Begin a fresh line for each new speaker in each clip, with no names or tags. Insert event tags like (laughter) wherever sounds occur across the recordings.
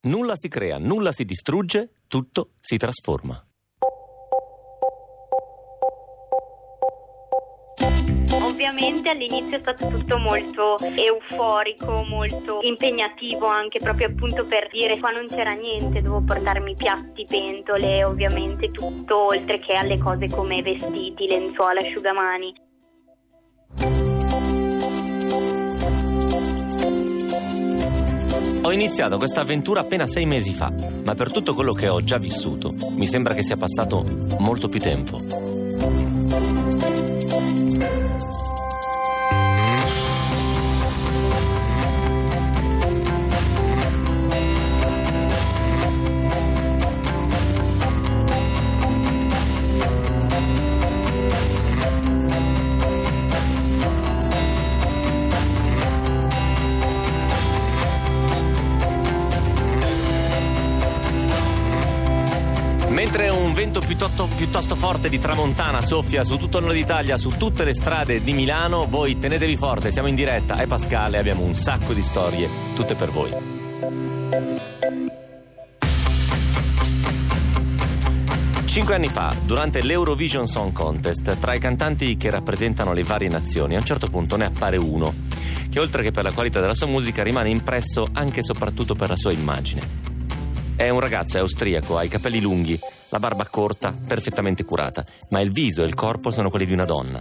Nulla si crea, nulla si distrugge, tutto si trasforma.
Ovviamente all'inizio è stato tutto molto euforico, molto impegnativo anche proprio appunto per dire qua non c'era niente, dovevo portarmi piatti, pentole, ovviamente tutto oltre che alle cose come vestiti, lenzuola, asciugamani.
Ho iniziato questa avventura appena sei mesi fa, ma per tutto quello che ho già vissuto, mi sembra che sia passato molto più tempo. Vento piuttosto, piuttosto forte di tramontana soffia su tutto il nord Italia, su tutte le strade di Milano, voi tenetevi forte, siamo in diretta, è Pascale, abbiamo un sacco di storie, tutte per voi. Cinque anni fa, durante l'Eurovision Song Contest, tra i cantanti che rappresentano le varie nazioni, a un certo punto ne appare uno, che oltre che per la qualità della sua musica rimane impresso anche e soprattutto per la sua immagine. È un ragazzo, è austriaco, ha i capelli lunghi, la barba corta, perfettamente curata, ma il viso e il corpo sono quelli di una donna.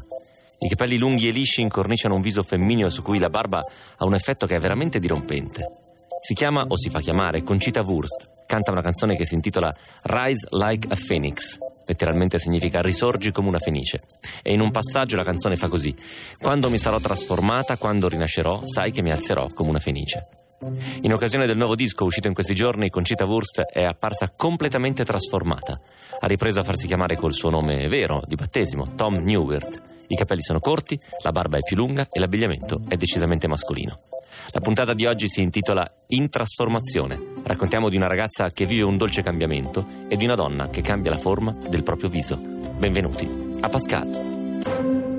I capelli lunghi e lisci incorniciano un viso femminile su cui la barba ha un effetto che è veramente dirompente. Si chiama o si fa chiamare Concita Wurst. Canta una canzone che si intitola Rise Like a Phoenix. Letteralmente significa risorgi come una fenice. E in un passaggio la canzone fa così: Quando mi sarò trasformata, quando rinascerò, sai che mi alzerò come una fenice. In occasione del nuovo disco uscito in questi giorni, Concita Wurst è apparsa completamente trasformata. Ha ripreso a farsi chiamare col suo nome vero, di battesimo, Tom Newert. I capelli sono corti, la barba è più lunga e l'abbigliamento è decisamente mascolino. La puntata di oggi si intitola In trasformazione. Raccontiamo di una ragazza che vive un dolce cambiamento e di una donna che cambia la forma del proprio viso. Benvenuti a Pascal.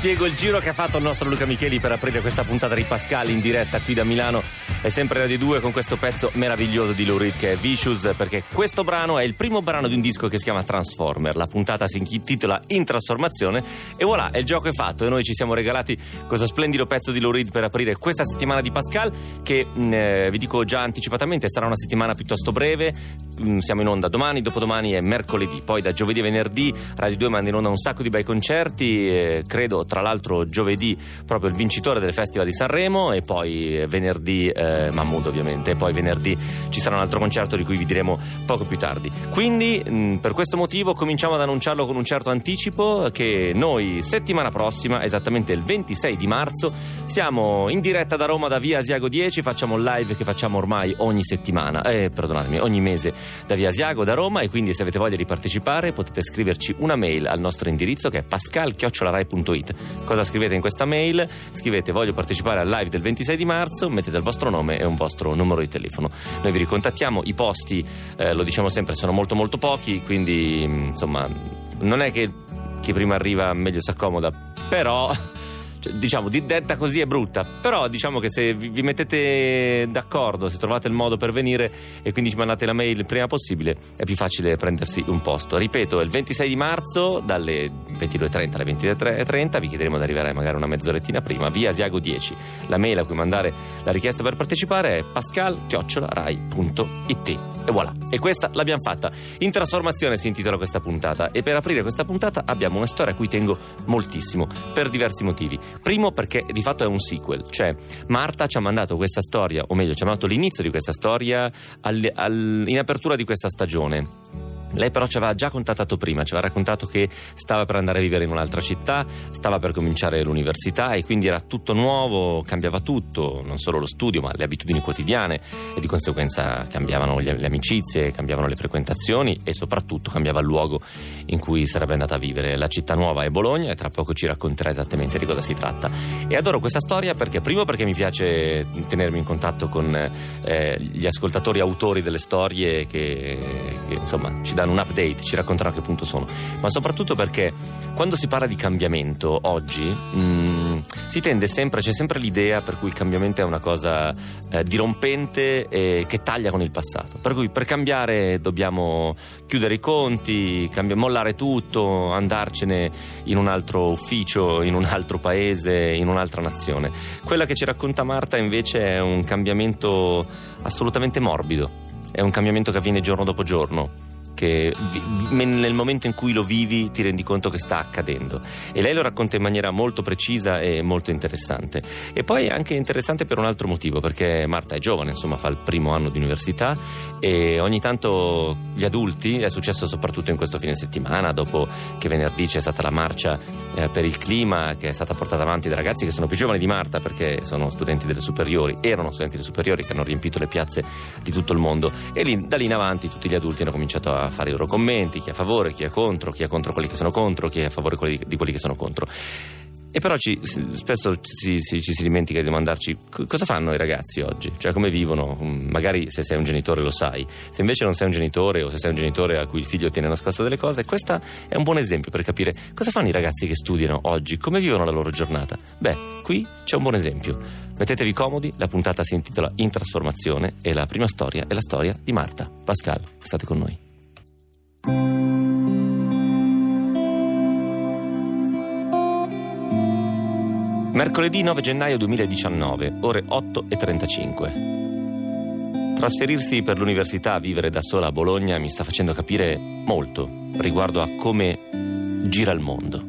Spiego il giro che ha fatto il nostro Luca Micheli per aprire questa puntata di Pascal in diretta qui da Milano e sempre Radio 2 con questo pezzo meraviglioso di Lou Reed che è Vicious perché questo brano è il primo brano di un disco che si chiama Transformer. La puntata si intitola In trasformazione e voilà, il gioco è fatto e noi ci siamo regalati questo splendido pezzo di Lou Reed per aprire questa settimana di Pascal che mh, eh, vi dico già anticipatamente sarà una settimana piuttosto breve. Mh, siamo in onda domani, dopodomani e mercoledì. Poi da giovedì a venerdì Radio 2 manda in onda un sacco di bei concerti. Eh, credo tra l'altro giovedì proprio il vincitore del Festival di Sanremo e poi venerdì eh, Mahmood ovviamente. E poi venerdì ci sarà un altro concerto di cui vi diremo poco più tardi. Quindi mh, per questo motivo cominciamo ad annunciarlo con un certo anticipo che noi settimana prossima esattamente il 26 di marzo siamo in diretta da Roma da via Asiago 10 facciamo un live che facciamo ormai ogni settimana eh, perdonatemi ogni mese da via Asiago da Roma. E quindi se avete voglia di partecipare potete scriverci una mail al nostro indirizzo che è pascal.rai.it Cosa scrivete in questa mail? Scrivete voglio partecipare al live del 26 di marzo, mettete il vostro nome e un vostro numero di telefono. Noi vi ricontattiamo, i posti, eh, lo diciamo sempre, sono molto molto pochi, quindi insomma non è che chi prima arriva meglio si accomoda, però cioè, diciamo, di, detta così è brutta, però diciamo che se vi, vi, mettete d'accordo, se trovate il modo per venire e quindi ci mandate la mail il prima possibile, è più facile prendersi un posto. Ripeto, il 26 di marzo dalle 22.30 alle 23.30 vi chiederemo di arrivare magari una mezzorettina prima, via Asiago 10. La mail a cui mandare la richiesta per partecipare è pascal.rai.it. E voilà, e questa l'abbiamo fatta. In trasformazione si intitola questa puntata e per aprire questa puntata abbiamo una storia a cui tengo moltissimo, per diversi motivi. Primo perché di fatto è un sequel, cioè Marta ci ha mandato questa storia, o meglio ci ha mandato l'inizio di questa storia al, al, in apertura di questa stagione. Lei però ci aveva già contattato prima, ci aveva raccontato che stava per andare a vivere in un'altra città, stava per cominciare l'università e quindi era tutto nuovo, cambiava tutto, non solo lo studio ma le abitudini quotidiane e di conseguenza cambiavano le, amicizie, cambiavano le frequentazioni e soprattutto cambiava il luogo in cui sarebbe andata a vivere. La città nuova è Bologna e tra poco ci racconterà esattamente di cosa si tratta. E adoro questa storia perché primo perché mi piace tenermi in contatto con eh, gli ascoltatori autori delle storie che, che insomma ci danno un update, ci racconteranno a che punto sono, ma soprattutto perché quando si parla di cambiamento oggi mh, si tende sempre, c'è sempre l'idea per cui il cambiamento è una cosa eh, dirompente e che taglia con il passato. Per cui per cambiare dobbiamo chiudere i conti, cambi- mollare tutto, andarcene in un altro ufficio, in un altro paese, in un'altra nazione. Quella che ci racconta Marta invece è un cambiamento assolutamente morbido, è un cambiamento che avviene giorno dopo giorno che nel momento in cui lo vivi ti rendi conto che sta accadendo. E lei lo racconta in maniera molto precisa e molto interessante. E poi è anche interessante per un altro motivo, perché Marta è giovane, insomma fa il primo anno di università e ogni tanto gli adulti, è successo soprattutto in questo fine settimana, dopo che venerdì c'è stata la marcia eh, per il clima che è stata portata avanti da ragazzi che sono più giovani di Marta perché sono studenti delle superiori, erano studenti delle superiori che hanno riempito le piazze di tutto il mondo e lì, da lì in avanti tutti gli adulti hanno cominciato a fare i loro commenti, chi è a favore, chi è contro, chi è contro quelli che sono contro, chi è a favore di quelli che sono contro. E però ci, spesso ci, ci, ci, si dimentica di domandarci cosa fanno i ragazzi oggi, cioè come vivono, mm, magari se sei un genitore lo sai, se invece non sei un genitore o se sei un genitore a cui il figlio tiene nascosto delle cose, questo è un buon esempio per capire cosa fanno i ragazzi che studiano oggi, come vivono la loro giornata. Beh, qui c'è un buon esempio. Mettetevi comodi, la puntata si intitola In trasformazione e la prima storia è la storia di Marta. Pascal, state con noi. Mercoledì 9 gennaio 2019, ore 8 e 35. Trasferirsi per l'università a vivere da sola a Bologna mi sta facendo capire molto riguardo a come gira il mondo.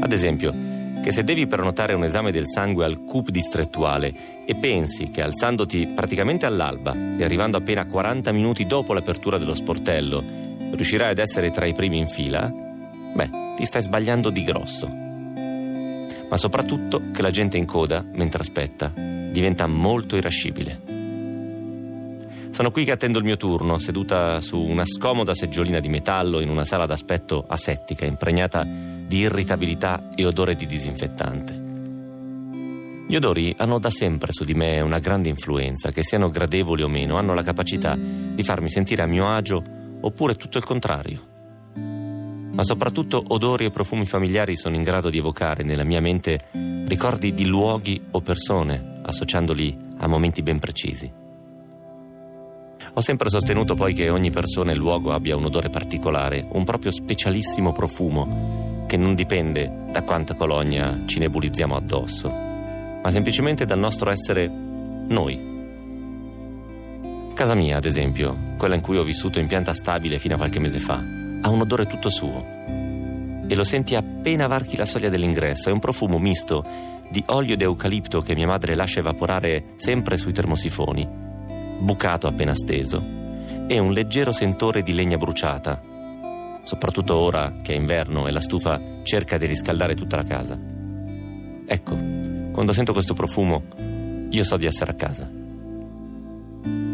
Ad esempio, che se devi prenotare un esame del sangue al CUP distrettuale e pensi che alzandoti praticamente all'alba e arrivando appena 40 minuti dopo l'apertura dello sportello riuscirai ad essere tra i primi in fila, beh, ti stai sbagliando di grosso ma soprattutto che la gente in coda, mentre aspetta, diventa molto irascibile. Sono qui che attendo il mio turno, seduta su una scomoda seggiolina di metallo in una sala d'aspetto asettica, impregnata di irritabilità e odore di disinfettante. Gli odori hanno da sempre su di me una grande influenza, che siano gradevoli o meno, hanno la capacità di farmi sentire a mio agio oppure tutto il contrario. ma soprattutto odori e profumi familiari sono in grado di evocare nella mia mente ricordi di luoghi o persone, associandoli a momenti ben precisi. Ho sempre sostenuto poi che ogni persona e luogo abbia un odore particolare, un proprio specialissimo profumo, che non dipende da quanta colonia ci nebulizziamo addosso, ma semplicemente dal nostro essere noi. Casa mia, ad esempio, quella in cui ho vissuto in pianta stabile fino a qualche mese fa, ha un odore tutto suo. E lo senti appena varchi la soglia dell'ingresso, è un profumo misto di olio d'eucalipto che mia madre lascia evaporare sempre sui termosifoni, bucato appena steso, e un leggero sentore di legna bruciata, soprattutto ora che è inverno e la stufa cerca di riscaldare tutta la casa. Ecco, quando sento questo profumo, io so di essere a casa.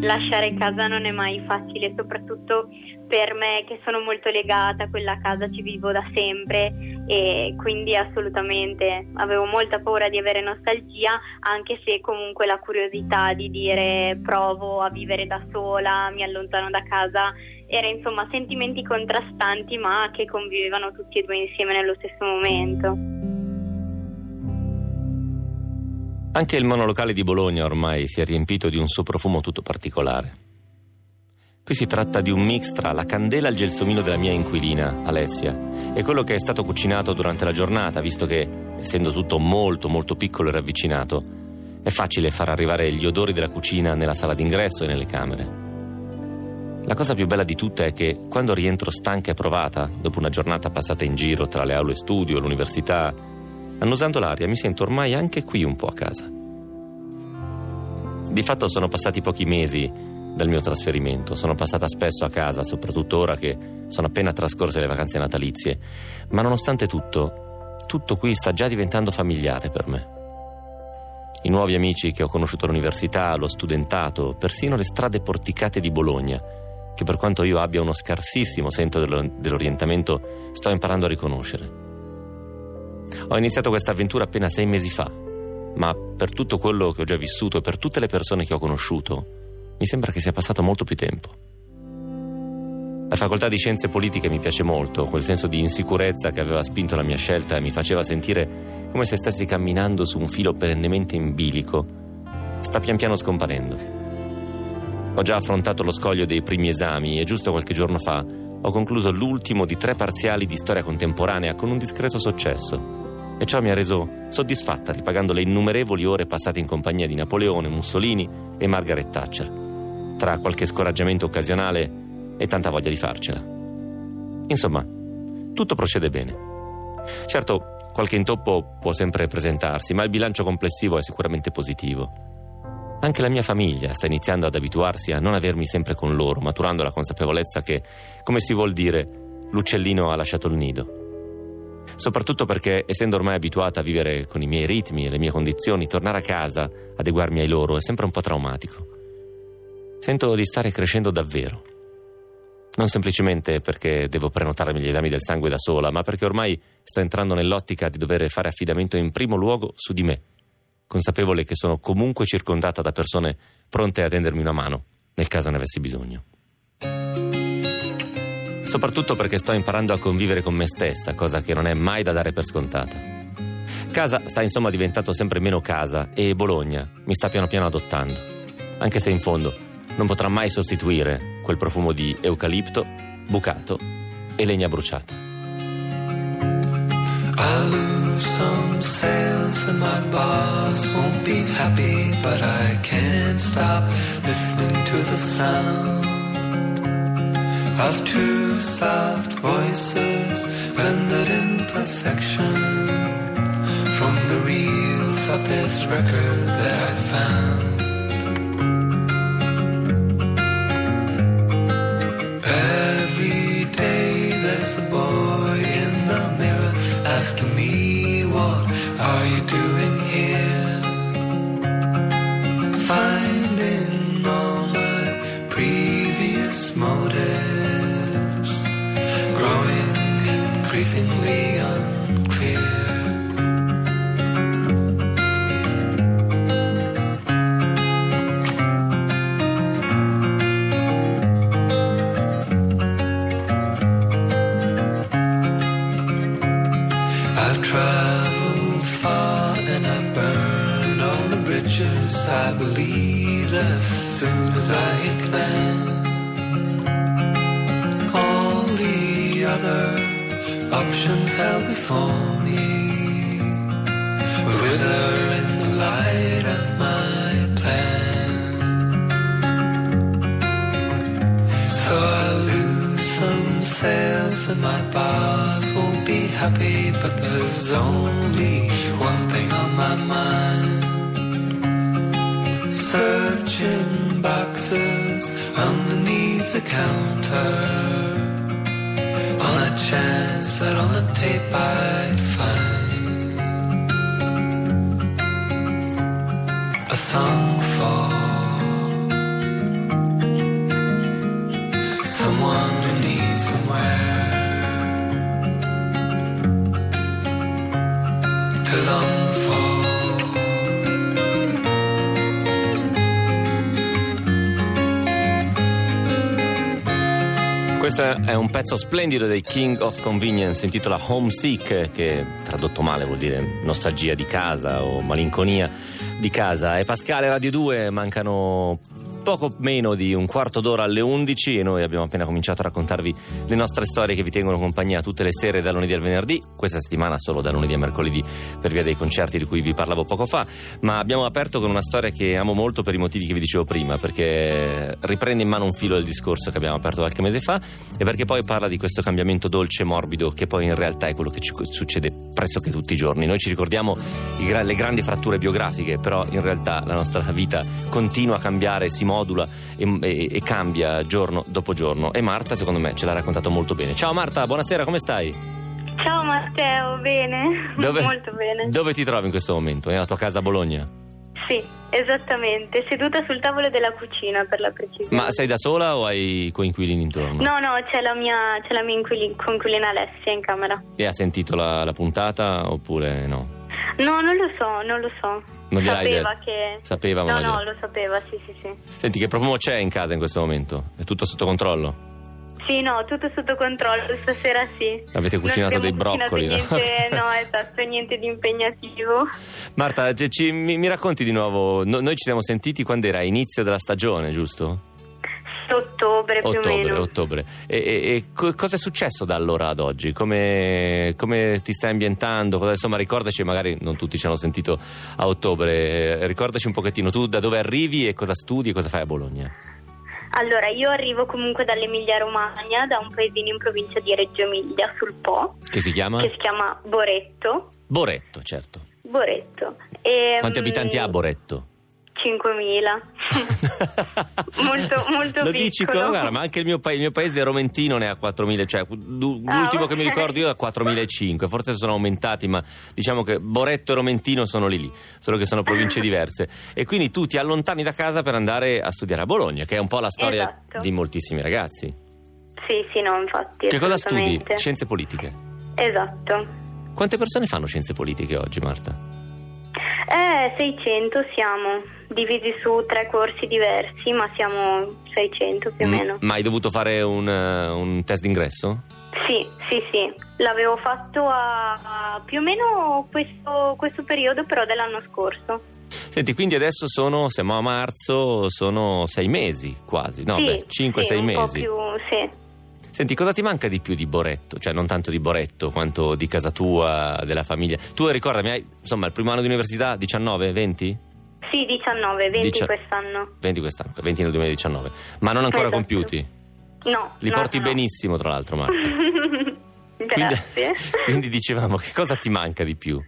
Lasciare casa non è mai facile, soprattutto per me che sono molto legata a quella casa, ci vivo da sempre e quindi assolutamente avevo molta paura di avere nostalgia, anche se comunque la curiosità di dire provo a vivere da sola, mi allontano da casa, era insomma sentimenti contrastanti ma che convivevano tutti e due insieme nello stesso momento.
Anche il monolocale di Bologna ormai si è riempito di un suo profumo tutto particolare. Qui si tratta di un mix tra la candela al gelsomino della mia inquilina, Alessia, e quello che è stato cucinato durante la giornata, visto che, essendo tutto molto molto piccolo e ravvicinato, è facile far arrivare gli odori della cucina nella sala d'ingresso e nelle camere. La cosa più bella di tutte è che quando rientro stanca e provata, dopo una giornata passata in giro tra le aule studio, l'università Annusando l'aria mi sento ormai anche qui un po' a casa. Di fatto sono passati pochi mesi dal mio trasferimento, sono passata spesso a casa, soprattutto ora che sono appena trascorse le vacanze natalizie, ma nonostante tutto, tutto qui sta già diventando familiare per me. I nuovi amici che ho conosciuto all'università, lo studentato, persino le strade porticate di Bologna, che per quanto io abbia uno scarsissimo senso dell'orientamento, sto imparando a riconoscere. Ho iniziato questa avventura appena sei mesi fa, ma per tutto quello che ho già vissuto e per tutte le persone che ho conosciuto, mi sembra che sia passato molto più tempo. La facoltà di scienze politiche mi piace molto, quel senso di insicurezza che aveva spinto la mia scelta e mi faceva sentire come se stessi camminando su un filo perennemente in bilico, sta pian piano scomparendo. Ho già affrontato lo scoglio dei primi esami e giusto qualche giorno fa ho concluso l'ultimo di tre parziali di storia contemporanea con un discreto successo e ciò mi ha reso soddisfatta ripagando le innumerevoli ore passate in compagnia di Napoleone, Mussolini e Margaret Thatcher, tra qualche scoraggiamento occasionale e tanta voglia di farcela. Insomma, tutto procede bene. Certo, qualche intoppo può sempre presentarsi, ma il bilancio complessivo è sicuramente positivo. Anche la mia famiglia sta iniziando ad abituarsi a non avermi sempre con loro, maturando la consapevolezza che, come si vuol dire, l'uccellino ha lasciato il nido soprattutto perché essendo ormai abituata a vivere con i miei ritmi e le mie condizioni, tornare a casa, adeguarmi ai loro è sempre un po' traumatico. Sento di stare crescendo davvero. Non semplicemente perché devo prenotarmi gli esami del sangue da sola, ma perché ormai sto entrando nell'ottica di dover fare affidamento in primo luogo su di me, consapevole che sono comunque circondata da persone pronte a tendermi una mano nel caso ne avessi bisogno soprattutto perché sto imparando a convivere con me stessa, cosa che non è mai da dare per scontata. Casa sta insomma diventando sempre meno casa e Bologna mi sta piano piano adottando, anche se in fondo non potrà mai sostituire quel profumo di eucalipto, bucato e legna bruciata. I lose some sales and my boss won't be happy, but I can't stop listening to the sound of two soft voices blended in perfection from the reels of this record that I found. Every day there's a boy zone. Pezzo splendido dei King of Convenience, intitola Homesick, che tradotto male vuol dire nostalgia di casa o malinconia di casa. E Pascale Radio 2 mancano poco meno di un quarto d'ora alle 11 e noi abbiamo appena cominciato a raccontarvi le nostre storie che vi tengono compagnia tutte le sere dal lunedì al venerdì, questa settimana solo da lunedì a mercoledì per via dei concerti di cui vi parlavo poco fa, ma abbiamo aperto con una storia che amo molto per i motivi che vi dicevo prima, perché riprende in mano un filo del discorso che abbiamo aperto qualche mese fa e perché poi parla di questo cambiamento dolce e morbido che poi in realtà è quello che ci succede pressoché tutti i giorni. Noi ci ricordiamo le grandi fratture biografiche, però in realtà la nostra vita continua a cambiare, si modula e, e- e cambia giorno dopo giorno. E Marta, secondo me, ce l'ha raccontato molto bene. Ciao Marta, buonasera, come stai?
Ciao Matteo, bene? Molto bene.
Dove ti trovi in questo momento? Nella tua casa a Bologna?
Sì, esattamente, seduta sul tavolo della cucina per la precisione.
Ma sei da sola o hai coinquilini intorno?
No, no, c'è la mia, c'è la mia inquili- coinquilina Alessia in camera.
E ha sentito la, la puntata oppure no?
No, non lo so, non lo so.
Non
sapeva che...
Sapeva, ma
No, no, lo sapeva, sì, sì, sì.
Senti, che profumo c'è in casa in questo momento? È tutto sotto controllo?
Sì, no, tutto sotto controllo, stasera sì.
Avete cucinato dei broccoli, no?
cucinato Niente, (laughs) no, esatto, niente di impegnativo.
Marta, ci- mi, mi racconti di nuovo? no- noi ci siamo sentiti quando era inizio della stagione, giusto?
Ottobre più o
Ottobre,
meno.
ottobre. E, e- e co- cosa è successo da allora ad oggi? Come, come ti stai ambientando? Cosa- insomma, ricordaci, magari non tutti ci hanno sentito a ottobre, eh, ricordaci un pochettino tu da dove arrivi e cosa studi e cosa fai a Bologna.
Allora, io arrivo comunque dall'Emilia Romagna, da un paesino in provincia di Reggio Emilia, sul Po,
Che si chiama?
che si chiama Boretto.
Boretto, certo.
Boretto. E,
Quanti abitanti ha Boretto?
5.000. (laughs) molto, molto
Lo dici
piccolo.
come? Guarda, ma anche il mio, pa- il mio paese Romentino ne ha 4.000, cioè l'u-
Ah,
l'ultimo che mi ricordo io è 4.500, forse sono aumentati, ma diciamo che Boretto e Romentino sono lì lì, solo che sono province diverse. E quindi tu ti allontani da casa per andare a studiare a Bologna, che è un po' la storia
Esatto.
di moltissimi ragazzi.
Sì, sì, no, infatti.
Che cosa studi? Scienze politiche.
Esatto.
Quante persone fanno scienze politiche oggi, Marta?
Eh, 600 siamo, divisi su tre corsi diversi, ma siamo 600 più o meno.
ma hai dovuto fare un, eh, un test d'ingresso?
Sì, sì, sì, l'avevo fatto a, a più o meno questo, questo periodo però dell'anno scorso.
Senti, quindi adesso sono, siamo a marzo, sono sei mesi quasi, no,
sì,
beh, 5-6
sì, un po'
mesi.
più, sì.
Senti, cosa ti manca di più di Boretto? Cioè, non tanto di Boretto quanto di casa tua, della famiglia. Tu ricordami, hai insomma il primo anno di università, 19, 20?
Sì, 19, 20
Dicia-
quest'anno.
20 quest'anno, 20 nel 2019. Ma non ancora
Esatto.
compiuti?
No.
Li
no,
porti
no,
benissimo, tra l'altro, Marta. (laughs)
Grazie.
Quindi, (laughs) quindi dicevamo, che cosa ti manca di più?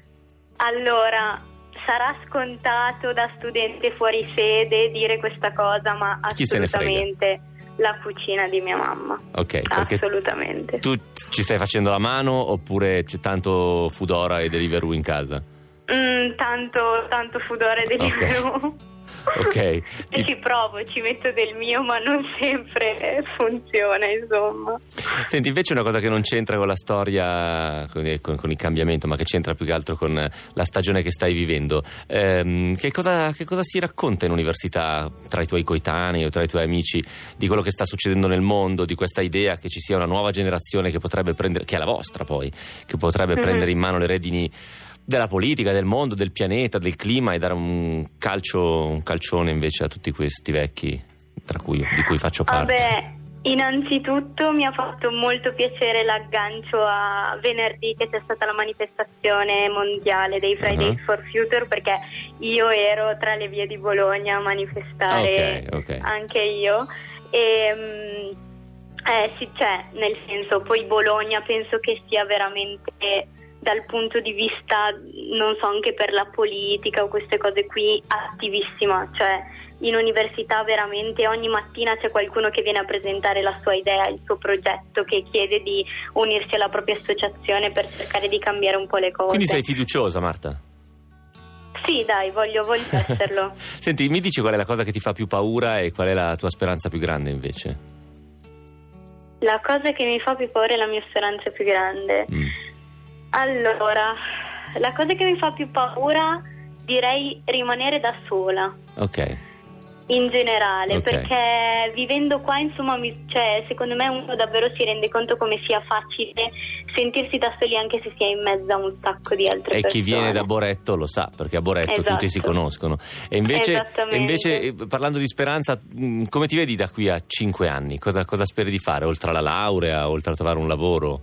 Allora, sarà scontato da studente fuori sede dire questa cosa, ma
Chi se ne frega?
assolutamente la cucina di mia mamma.
Ok,
Assolutamente.
tu ci stai facendo la mano oppure c'è tanto Fudora e Deliveroo in casa?
Mm, tanto, tanto fudore Deliveroo. (laughs)
Ok. (laughs)
E
Ti-
ci provo, ci metto del mio, ma non sempre funziona, insomma.
Senti, invece una cosa che non c'entra con la storia, con, con- con il cambiamento, ma che c'entra più che altro con eh, la stagione che stai vivendo. Ehm, che, cosa, che cosa si racconta in università tra i tuoi coetanei o tra i tuoi amici di quello che sta succedendo nel mondo, di questa idea che ci sia una nuova generazione che potrebbe prendere, che è la vostra poi, che potrebbe
Mhm.
prendere in mano le redini della politica, del mondo, del pianeta, del clima e dare un calcio, un calcione invece a tutti questi vecchi tra cui, di cui faccio parte.
Vabbè, innanzitutto mi ha fatto molto piacere l'aggancio a venerdì che c'è stata la manifestazione mondiale dei Fridays
Ah.
for Future perché io ero tra le vie di Bologna a manifestare
Ah, ok, ok.
anche io e mm, eh sì c'è nel senso poi Bologna penso che sia veramente dal punto di vista non so anche per la politica o queste cose qui attivissima cioè in università veramente ogni mattina c'è qualcuno che viene a presentare la sua idea, il suo progetto, che chiede di unirsi alla propria associazione per cercare di cambiare un po' le cose.
Quindi sei fiduciosa, Marta?
Sì, dai, voglio, voglio (laughs) esserlo.
Senti, mi dici qual è la cosa che ti fa più paura e qual è la tua speranza più grande invece?
La cosa che mi fa più paura è la mia speranza più grande.
Mm.
Allora, la cosa che mi fa più paura direi rimanere da sola.
Ok.
in generale,
Ok.
perché vivendo qua, insomma, mi- cioè, secondo me uno davvero si rende conto come sia facile sentirsi da soli anche se si è in mezzo a un sacco di altre
E
persone.
chi viene da Boretto lo sa, perché a Boretto
Esatto.
tutti si conoscono. E invece, e invece, eh, parlando di speranza, mh, come ti vedi da qui a cinque anni? Cosa, cosa speri di fare, oltre alla laurea, oltre a trovare un lavoro?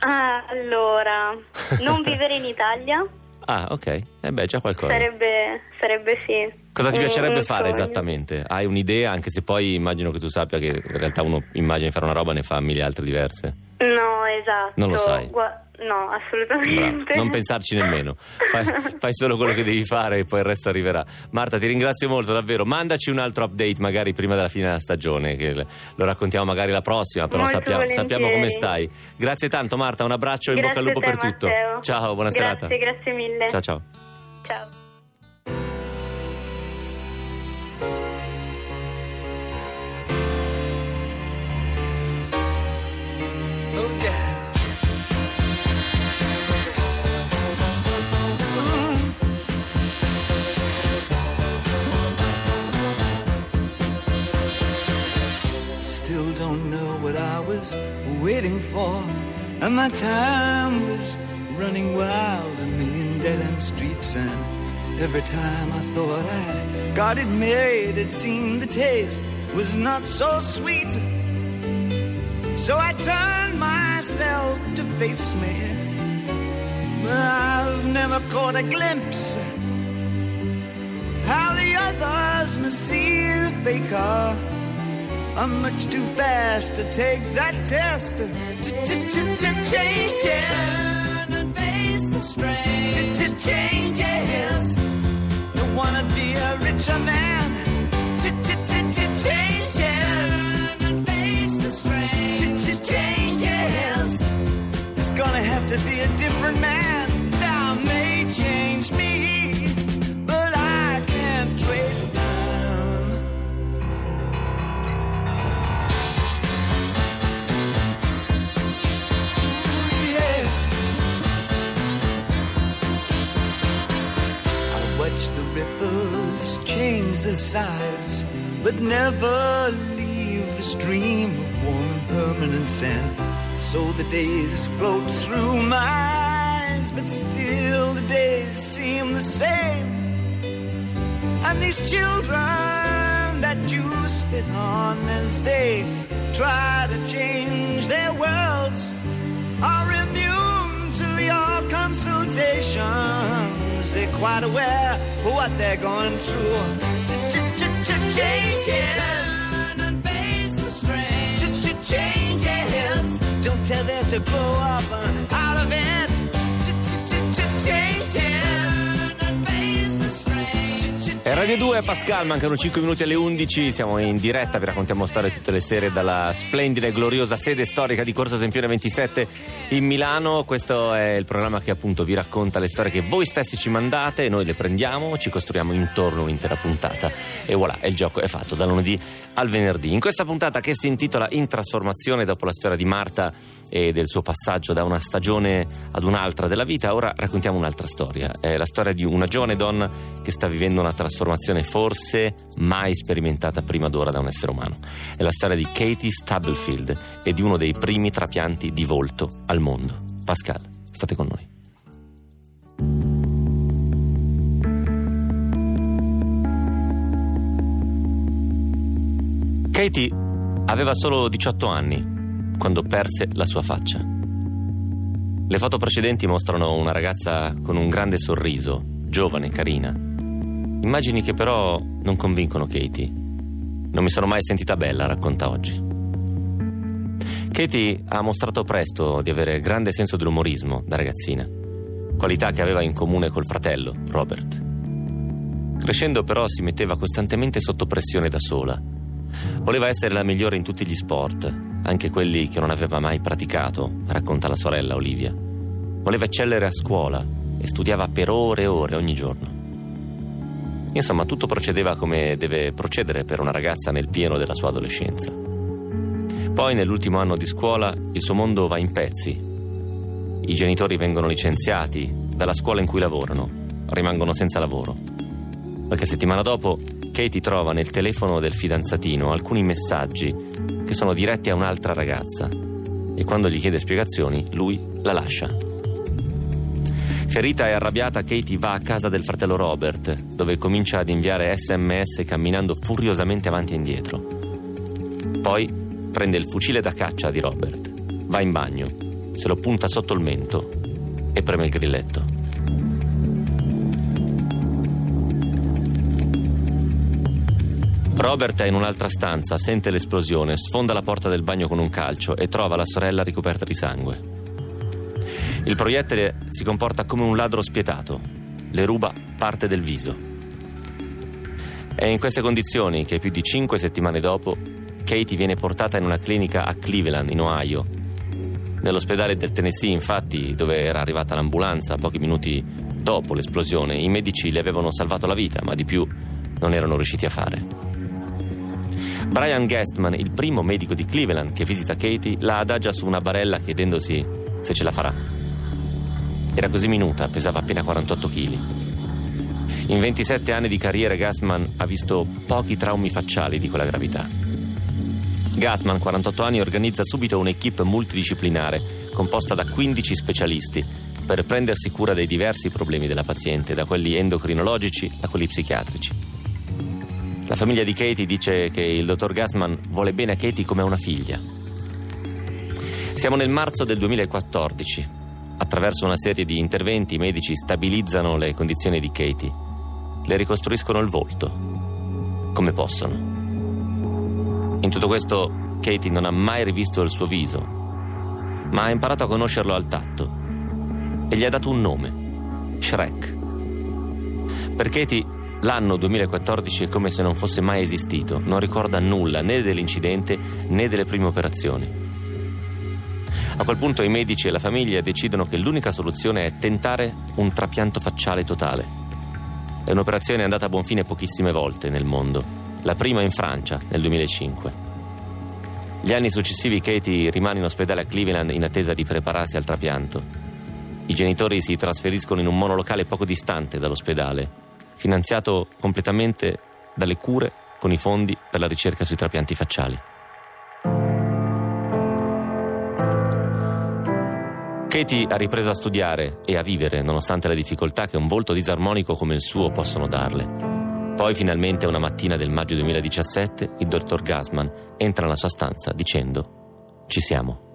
Ah, allora, non (laughs) vivere in Italia
Ah, ok. Eh beh, già qualcosa.
sarebbe, sarebbe sì.
Cosa ti
un-
piacerebbe fare
sogno.
esattamente? Hai un'idea, anche se poi immagino che tu sappia che in realtà uno immagina di fare una roba e ne fa mille altre diverse.
No, esatto.
Non lo sai.
Gua- no,
Bravo.
assolutamente.
Non pensarci nemmeno. Fai, fai solo quello che devi fare e poi il resto arriverà. Marta, ti ringrazio molto, davvero. Mandaci un altro update, magari prima della fine della stagione, che lo raccontiamo magari la prossima, però sappiamo, sappiamo come stai. Grazie tanto, Marta. Un abbraccio e in bocca al
Grazie
lupo
a
per
te,
tutto.
Matteo.
Ciao, buona
grazie,
serata.
Grazie mille.
Ciao, ciao.
Ciao.
Waiting for. And my time was running wild, a million dead end streets. And every time I thought I'd got it made, it seemed the taste was not so sweet. So I turned myself to face me. But I've never caught a glimpse how the others must see the faker. I'm much too fast to take that test. Changes. Turn and face the strain. Changes. Don't wanna be a richer man. Size, but never leave the stream of warm and permanent sand. So the days float through my eyes, but still the days seem the same. And these children that you spit on as they try to change their worlds are immune to your consultations. They're quite aware of what they're going through. Changes. and face the strain. Changes. Don't tell them to grow up uh, out of it.
Radio 2 Pascal, mancano 5 minuti alle 11, siamo in diretta, vi raccontiamo storie tutte le sere dalla splendida e gloriosa sede storica di Corso Sempione 27 in Milano. Questo è il programma che appunto vi racconta le storie che voi stessi ci mandate, noi le prendiamo, ci costruiamo intorno un'intera puntata e voilà, il gioco è fatto dal lunedì al venerdì. In questa puntata che si intitola In trasformazione dopo la storia di Marta e del suo passaggio da una stagione ad un'altra della vita, ora raccontiamo un'altra storia. È la storia di una giovane donna che sta vivendo una trasformazione forse mai sperimentata prima d'ora da un essere umano. È la storia di Katie Stubblefield e di uno dei primi trapianti di volto al mondo. Pascal, state con noi. Katie aveva solo 18 anni quando perse la sua faccia. Le foto precedenti mostrano una ragazza con un grande sorriso, giovane, carina. Immagini che però non convincono Katie. Non mi sono mai sentita bella, racconta oggi. Katie ha mostrato presto di avere grande senso dell'umorismo da ragazzina, qualità che aveva in comune col fratello, Robert. Crescendo però si metteva costantemente sotto pressione da sola. Voleva essere la migliore in tutti gli sport, anche quelli che non aveva mai praticato, racconta la sorella Olivia. Voleva eccellere a scuola e studiava per ore e ore ogni giorno. Insomma, tutto procedeva come deve procedere per una ragazza nel pieno della sua adolescenza. Poi, nell'ultimo anno di scuola, il suo mondo va in pezzi. I genitori vengono licenziati dalla scuola in cui lavorano, rimangono senza lavoro. Qualche settimana dopo, Katie trova nel telefono del fidanzatino alcuni messaggi che sono diretti a un'altra ragazza e quando gli chiede spiegazioni, lui la lascia. Ferita e arrabbiata, Katie va a casa del fratello Robert, dove comincia ad inviare sms camminando furiosamente avanti e indietro. Poi prende il fucile da caccia di Robert, va in bagno, se lo punta sotto il mento e preme il grilletto. Robert è in un'altra stanza, sente l'esplosione, sfonda la porta del bagno con un calcio e trova la sorella ricoperta di sangue. Il proiettile si comporta come un ladro spietato, le ruba parte del viso. È in queste condizioni che più di cinque settimane dopo Katie viene portata in una clinica a Cleveland, in Ohio. Nell'ospedale del Tennessee, infatti, dove era arrivata l'ambulanza pochi minuti dopo l'esplosione, i medici le avevano salvato la vita, ma di più non erano riusciti a fare. Brian Guestman, il primo medico di Cleveland che visita Katie, la adagia su una barella chiedendosi se ce la farà. Era così minuta, pesava appena 48 kg. In 27 anni di carriera Gassman ha visto pochi traumi facciali di quella gravità. Gassman, 48 anni, organizza subito un'equipe multidisciplinare composta da 15 specialisti per prendersi cura dei diversi problemi della paziente, da quelli endocrinologici a quelli psichiatrici. La famiglia di Katie dice che il dottor Gassman vuole bene a Katie come a una figlia. Siamo nel marzo del 2014. Attraverso una serie di interventi i medici stabilizzano le condizioni di Katie. Le ricostruiscono il volto. Come possono. In tutto questo Katie non ha mai rivisto il suo viso, ma ha imparato a conoscerlo al tatto. E gli ha dato un nome. Shrek. Per Katie L'anno 2014 è come se non fosse mai esistito, non ricorda nulla né dell'incidente né delle prime operazioni. A quel punto i medici e la famiglia decidono che l'unica soluzione è tentare un trapianto facciale totale. È un'operazione andata a buon fine pochissime volte nel mondo, la prima in Francia nel 2005. Gli anni successivi Katie rimane in ospedale a Cleveland in attesa di prepararsi al trapianto. I genitori si trasferiscono in un monolocale poco distante dall'ospedale finanziato completamente dalle cure con i fondi per la ricerca sui trapianti facciali. Katie ha ripreso a studiare e a vivere nonostante le difficoltà che un volto disarmonico come il suo possono darle. Poi finalmente una mattina del maggio 2017 il dottor Gassman entra nella sua stanza dicendo ci siamo.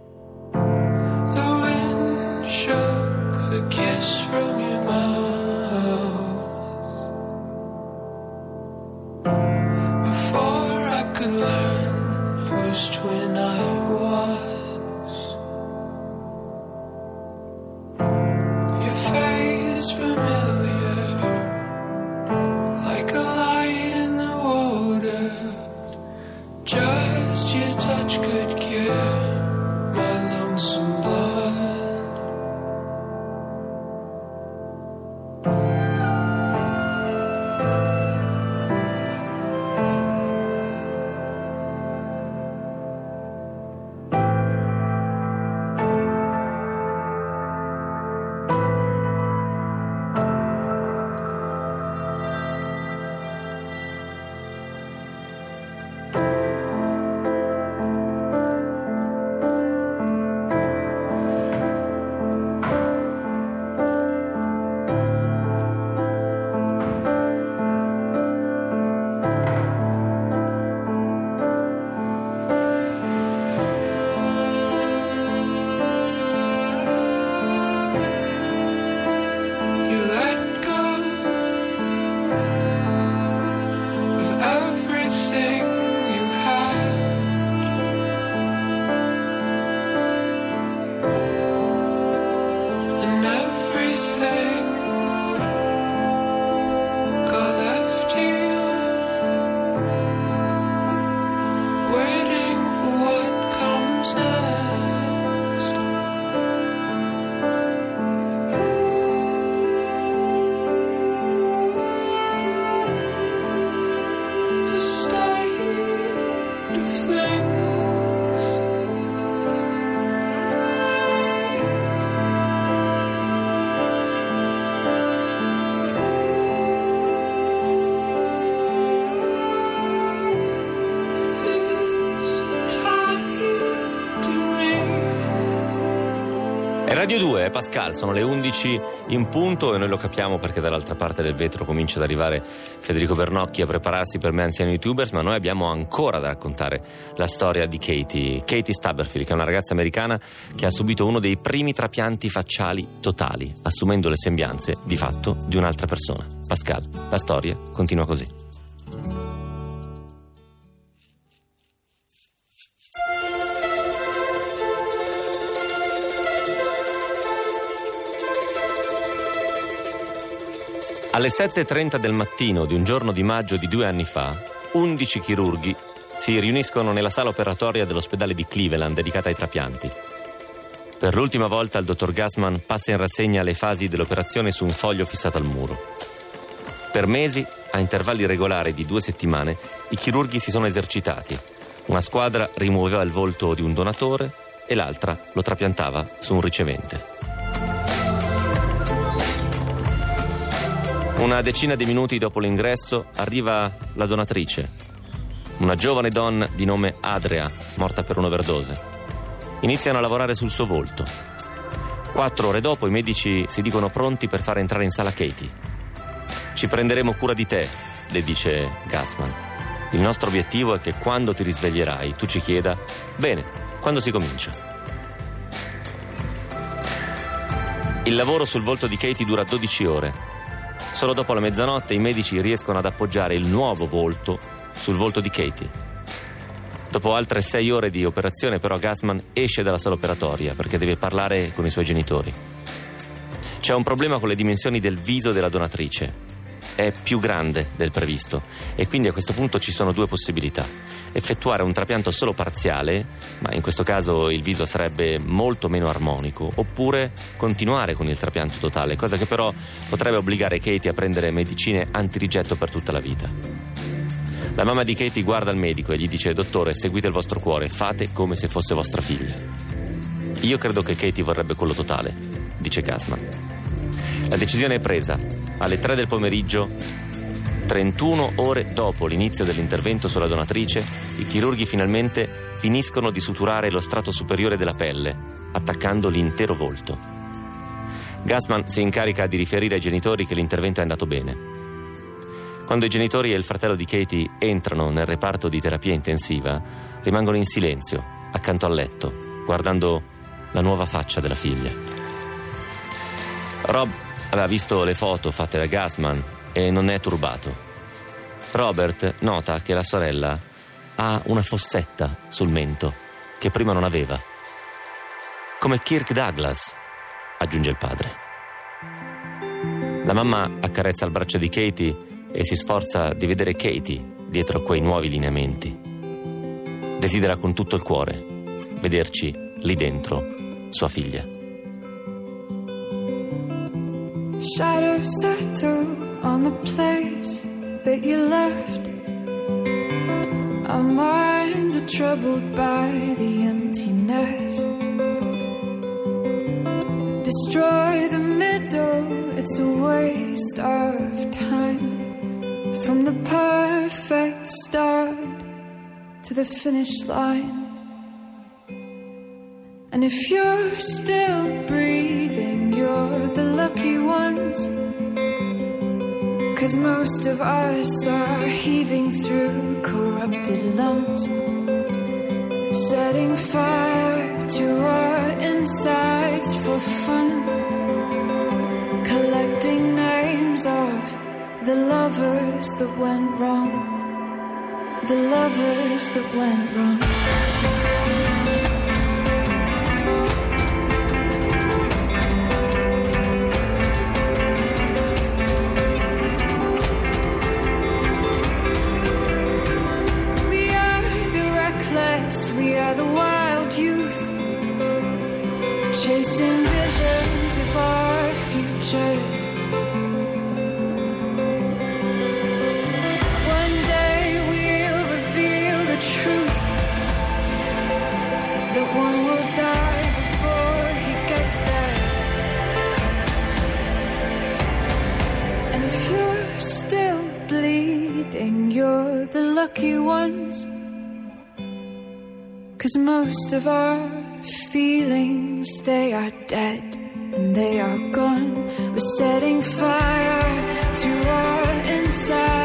Radio 2, Pascal, sono le 11 in punto e noi lo capiamo perché dall'altra parte del vetro comincia ad arrivare Federico Bernocchi a prepararsi per me anziani youtubers, ma noi abbiamo ancora da raccontare la storia di Katie, Katie Staberfield, che è una ragazza americana che ha subito uno dei primi trapianti facciali totali, assumendo le sembianze di fatto di un'altra persona. Pascal, la storia continua così. Alle 7.30 del mattino di un giorno di maggio di due anni fa, 11 chirurghi si riuniscono nella sala operatoria dell'ospedale di Cleveland dedicata ai trapianti. Per l'ultima volta il dottor Gassman passa in rassegna le fasi dell'operazione su un foglio fissato al muro. Per mesi, a intervalli regolari di due settimane, i chirurghi si sono esercitati. Una squadra rimuoveva il volto di un donatore e l'altra lo trapiantava su un ricevente. Una decina di minuti dopo l'ingresso arriva la donatrice, una giovane donna di nome Adria, morta per un'overdose. Iniziano a lavorare sul suo volto. Quattro ore dopo i medici si dicono pronti per far entrare in sala Katie. Ci prenderemo cura di te, le dice Gassman. Il nostro obiettivo è che quando ti risveglierai tu ci chieda, bene, quando si comincia? Il lavoro sul volto di Katie dura 12 ore Solo dopo la mezzanotte i medici riescono ad appoggiare il nuovo volto sul volto di Katie. Dopo altre sei ore di operazione, però, Gassman esce dalla sala operatoria perché deve parlare con i suoi genitori. C'è un problema con le dimensioni del viso della donatrice è più grande del previsto e quindi a questo punto ci sono due possibilità. Effettuare un trapianto solo parziale, ma in questo caso il viso sarebbe molto meno armonico, oppure continuare con il trapianto totale, cosa che però potrebbe obbligare Katie a prendere medicine antirigetto per tutta la vita. La mamma di Katie guarda il medico e gli dice dottore seguite il vostro cuore, fate come se fosse vostra figlia. Io credo che Katie vorrebbe quello totale, dice Gassman. La decisione è presa. Alle 3 del pomeriggio, 31 ore dopo l'inizio dell'intervento sulla donatrice, i chirurghi finalmente finiscono di suturare lo strato superiore della pelle, attaccando l'intero volto. Gassman si incarica di riferire ai genitori che l'intervento è andato bene. Quando i genitori e il fratello di Katie entrano nel reparto di terapia intensiva, rimangono in silenzio, accanto al letto, guardando la nuova faccia della figlia. Rob Aveva visto le foto fatte da Gassman e non è turbato. Robert nota che la sorella ha una fossetta sul mento che prima non aveva. Come Kirk Douglas, aggiunge il padre. La mamma accarezza il braccio di Katie e si sforza di vedere Katie dietro quei nuovi lineamenti. Desidera con tutto il cuore vederci lì dentro sua figlia.
Shadows settle on the place that you left. Our minds are troubled by the emptiness. Destroy the middle, it's a waste of time. From the perfect start to the finish line. And if you're still breathing, you're the lucky ones. Cause most of us are heaving through corrupted lungs, setting fire to our insides for fun, collecting names of the lovers that went wrong, the lovers that went wrong. chasing visions of our futures. One day we'll reveal the truth that one will die before he gets there. And if you're still bleeding, you're the lucky ones. Cause most of our feelings they are dead and they are gone. We're setting fire to our insides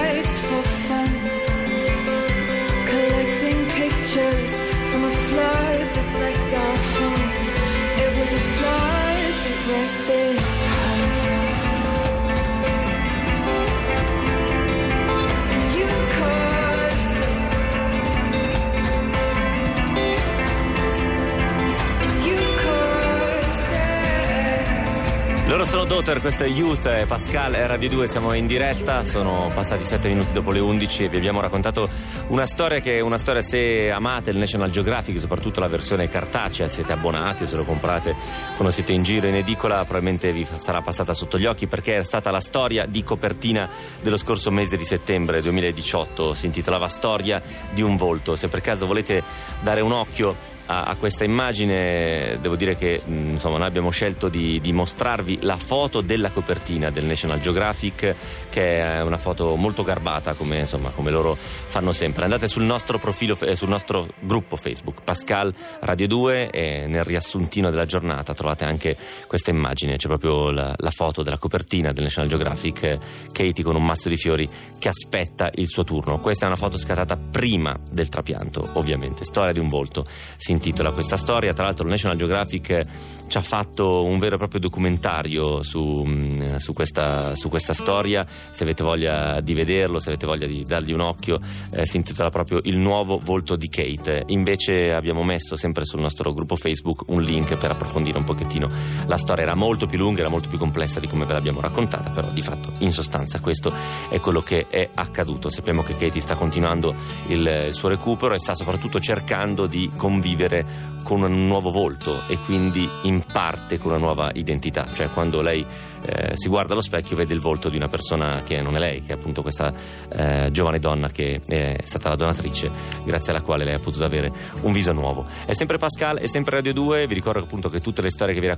Loro sono Daughter, questo è Youth, eh, Pascal e Radio 2, siamo in diretta, sono passati 7 minuti dopo le 11 e vi abbiamo raccontato una storia che è una storia se amate il National Geographic, soprattutto la versione cartacea, siete abbonati o se lo comprate quando siete in giro in edicola, probabilmente vi sarà passata sotto gli occhi perché è stata la storia di copertina dello scorso mese di settembre 2018, si intitolava Storia di un volto, se per caso volete dare un occhio a, a questa immagine devo dire che insomma, noi abbiamo scelto di, di mostrarvi la foto della copertina del National Geographic che è una foto molto garbata come, insomma, come loro fanno sempre. Andate sul nostro profilo eh, sul nostro gruppo Facebook Pascal Radio 2 e nel riassuntino della giornata trovate anche questa immagine. C'è proprio la, la foto della copertina del National Geographic eh, Katie con un mazzo di fiori che aspetta il suo turno. Questa è una foto scattata prima del trapianto ovviamente. Storia di un volto. Si intitola questa storia. Tra l'altro il National Geographic ci ha fatto un vero e proprio documentario su, mh, su questa, su questa storia. Se avete voglia di vederlo, se avete voglia di dargli un occhio, eh, si intitola proprio Il nuovo volto di Kate. Invece abbiamo messo sempre sul nostro gruppo Facebook un link per approfondire un pochettino la storia. Era molto più lunga, era molto più complessa di come ve l'abbiamo raccontata, però di fatto in sostanza questo è quello che è accaduto. Sappiamo che Katie sta continuando il, il suo recupero e sta soprattutto cercando di convivere con un nuovo volto e quindi in parte con una nuova identità, cioè quando lei eh, si guarda allo specchio vede il volto di una persona che non è lei, che è appunto questa eh, giovane donna che è stata la donatrice, grazie alla quale lei ha potuto avere un viso nuovo. È sempre Pascal, è sempre Radio 2, vi ricordo appunto che tutte le storie che vi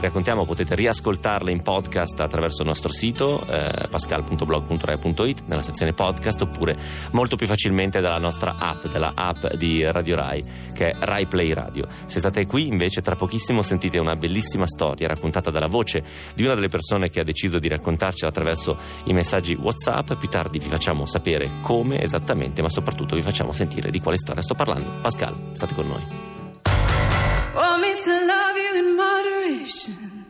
raccontiamo potete riascoltarle in podcast attraverso il nostro sito eh, pascal.blog.rai.it nella sezione podcast oppure molto più facilmente dalla nostra app, dalla app di Radio Rai che è Rai Play Radio. Se state qui invece tra pochissimo sentite una bellissima storia raccontata dalla voce di una delle persone che ha deciso di raccontarcela attraverso i messaggi WhatsApp. Più tardi vi facciamo sapere come esattamente, ma soprattutto vi facciamo sentire di quale storia sto parlando. Pascal, state con noi.
Want me to love you in moderation?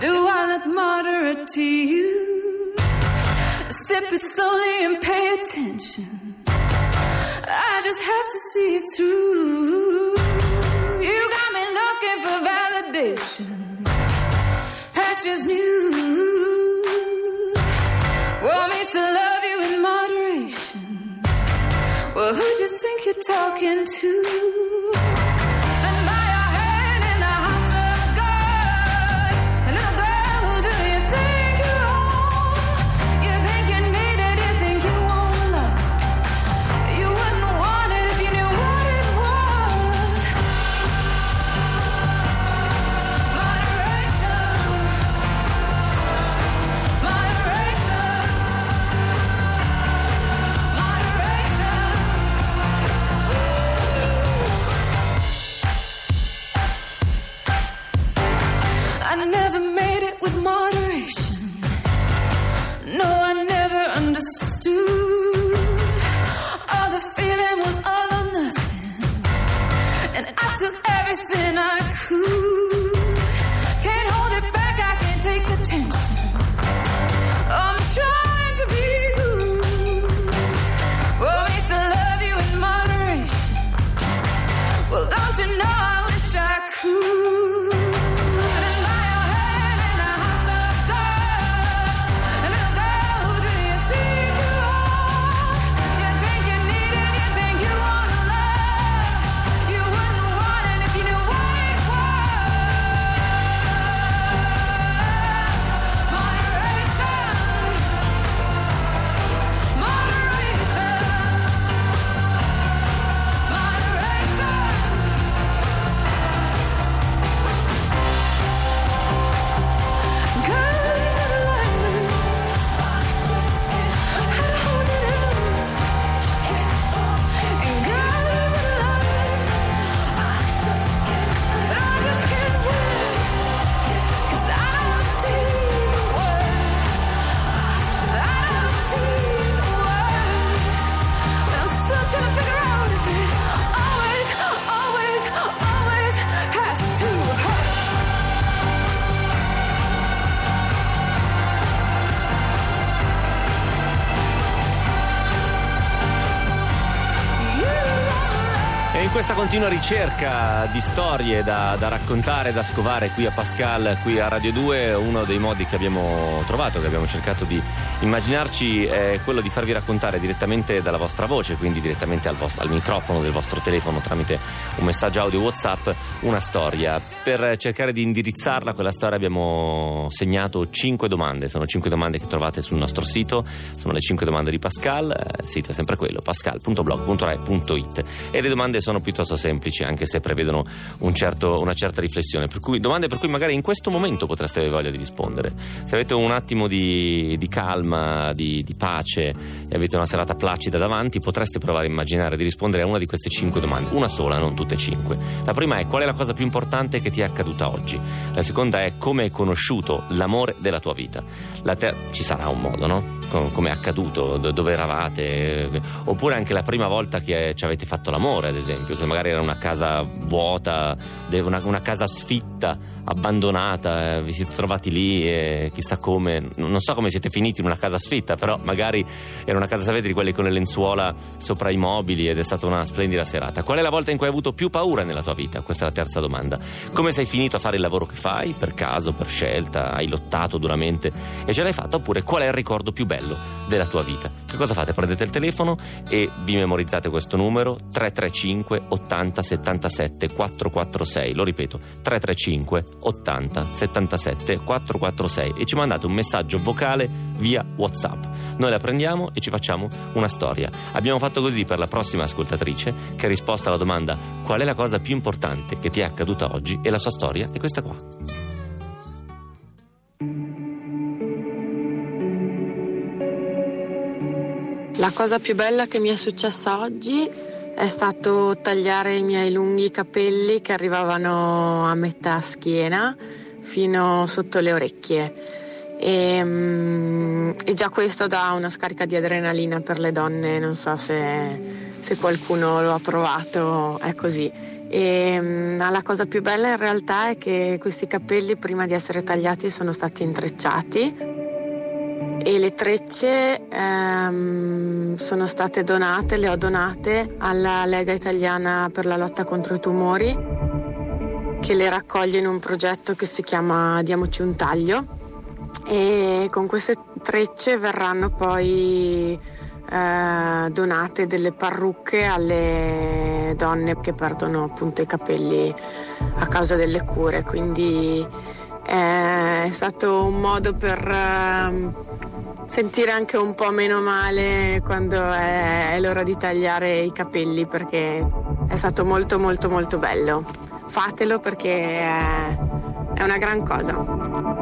Do I look moderate to you? Sip it slowly and pay attention. I just have to see it through. You got me looking for validation. Pastures new. Want me to love you in moderation? Well, who'd you think you're talking to?
Continua ricerca di storie da, da, raccontare, da scovare qui a Pascal, qui a Radio 2, uno dei modi che abbiamo trovato, che abbiamo cercato di immaginarci è quello di farvi raccontare direttamente dalla vostra voce, quindi direttamente al, vostro, al microfono del vostro telefono tramite un messaggio audio WhatsApp, una storia. Per cercare di indirizzarla, quella storia abbiamo segnato 5 domande, sono 5 domande che trovate sul nostro sito, sono le 5 domande di Pascal, eh, il sito è sempre quello, pascal.blog.rai.it e le domande sono piuttosto semplici, anche se prevedono un certo, una certa riflessione. Per cui, domande per cui magari in questo momento potreste avere voglia di rispondere. Se avete un attimo di, di calma, di, di, pace e avete una serata placida davanti, potreste provare a immaginare di rispondere a una di queste cinque domande. Una sola, non tutte cinque. La prima è qual è la cosa più importante che ti è accaduta oggi? La seconda è come hai conosciuto l'amore della tua vita. La ter- ci sarà un modo, no? come è accaduto, dove eravate, oppure anche la prima volta che ci avete fatto l'amore, ad esempio, che magari era una casa vuota, una, una casa sfitta abbandonata, eh, vi siete trovati lì e chissà come, non so come siete finiti in una casa sfitta, però magari era una casa, sapete, di quelle con le lenzuola sopra i mobili ed è stata una splendida serata. Qual è la volta in cui hai avuto più paura nella tua vita? Questa è la terza domanda. Come sei finito a fare il lavoro che fai? Per caso, per scelta? Hai lottato duramente e ce l'hai fatta? Oppure qual è il ricordo più bello della tua vita? Che cosa fate? Prendete il telefono e vi memorizzate questo numero 335 80 77 446. Lo ripeto, 335 80 77 446 e ci mandate un messaggio vocale via WhatsApp. Noi la prendiamo e ci facciamo una storia. Abbiamo fatto così per la prossima ascoltatrice che ha risposto alla domanda qual è la cosa più importante che ti è accaduta oggi e la sua storia è questa qua.
La cosa più bella che mi è successa oggi è stato tagliare i miei lunghi capelli che arrivavano a metà schiena fino sotto le orecchie. E, um, e, già questo dà una scarica di adrenalina per le donne, non so se, se qualcuno lo ha provato, è così. E, um, la cosa più bella in realtà è che questi capelli prima di essere tagliati sono stati intrecciati e le trecce ehm, sono state donate, le ho donate alla Lega Italiana per la lotta contro i tumori che le raccoglie in un progetto che si chiama Diamoci un taglio. E con queste trecce verranno poi eh, donate delle parrucche alle donne che perdono appunto i capelli a causa delle cure. Quindi eh, è stato un modo per ehm, sentire anche un po' meno male quando è, l'ora di tagliare i capelli perché è stato molto molto molto bello. Fatelo perché è una gran cosa.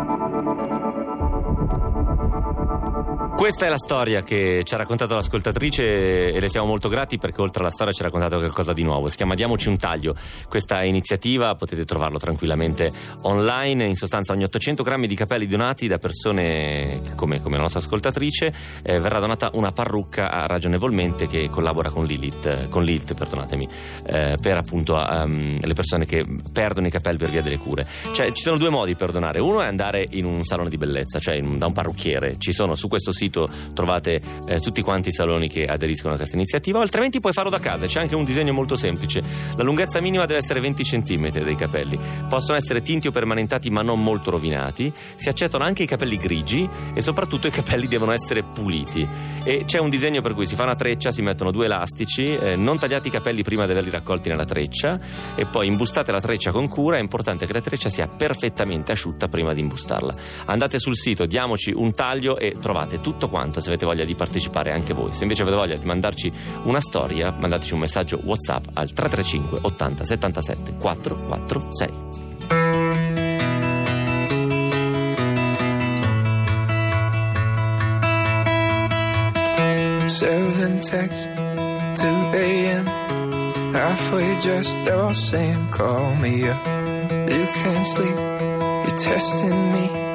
Questa è la storia che ci ha raccontato l'ascoltatrice e le siamo molto grati perché oltre alla storia ci ha raccontato qualcosa di nuovo. Si chiama Diamoci un taglio. Questa iniziativa potete trovarlo tranquillamente online. In sostanza ogni 800 grammi di capelli donati da persone come, come la nostra ascoltatrice eh, verrà donata una parrucca a ragionevolmente che collabora con Lilith, con Lilith perdonatemi, eh, per appunto um, le persone che perdono i capelli per via delle cure. Cioè ci sono due modi per donare. Uno è andare in un salone di bellezza, cioè in, da un parrucchiere. Ci sono su questo sito sito trovate eh, tutti quanti i saloni che aderiscono a questa iniziativa, altrimenti puoi farlo da casa, c'è anche un disegno molto semplice. La lunghezza minima deve essere 20 cm dei capelli. Possono essere tinti o permanentati ma non molto rovinati, si accettano anche i capelli grigi e soprattutto i capelli devono essere puliti. E c'è un disegno per cui si fa una treccia, si mettono due elastici, eh, non tagliate i capelli prima di averli raccolti nella treccia e poi imbustate la treccia con cura, è importante che la treccia sia perfettamente asciutta prima di imbustarla. Andate sul sito, diamoci un taglio e trovate tutto tutto quanto se avete voglia di partecipare anche voi. Se invece avete voglia di mandarci una storia, mandateci un messaggio WhatsApp al 335 80 77 446. Seven text, 2 a.m. Halfway dressed, they're all saying, call me up. You can't sleep, you're testing me.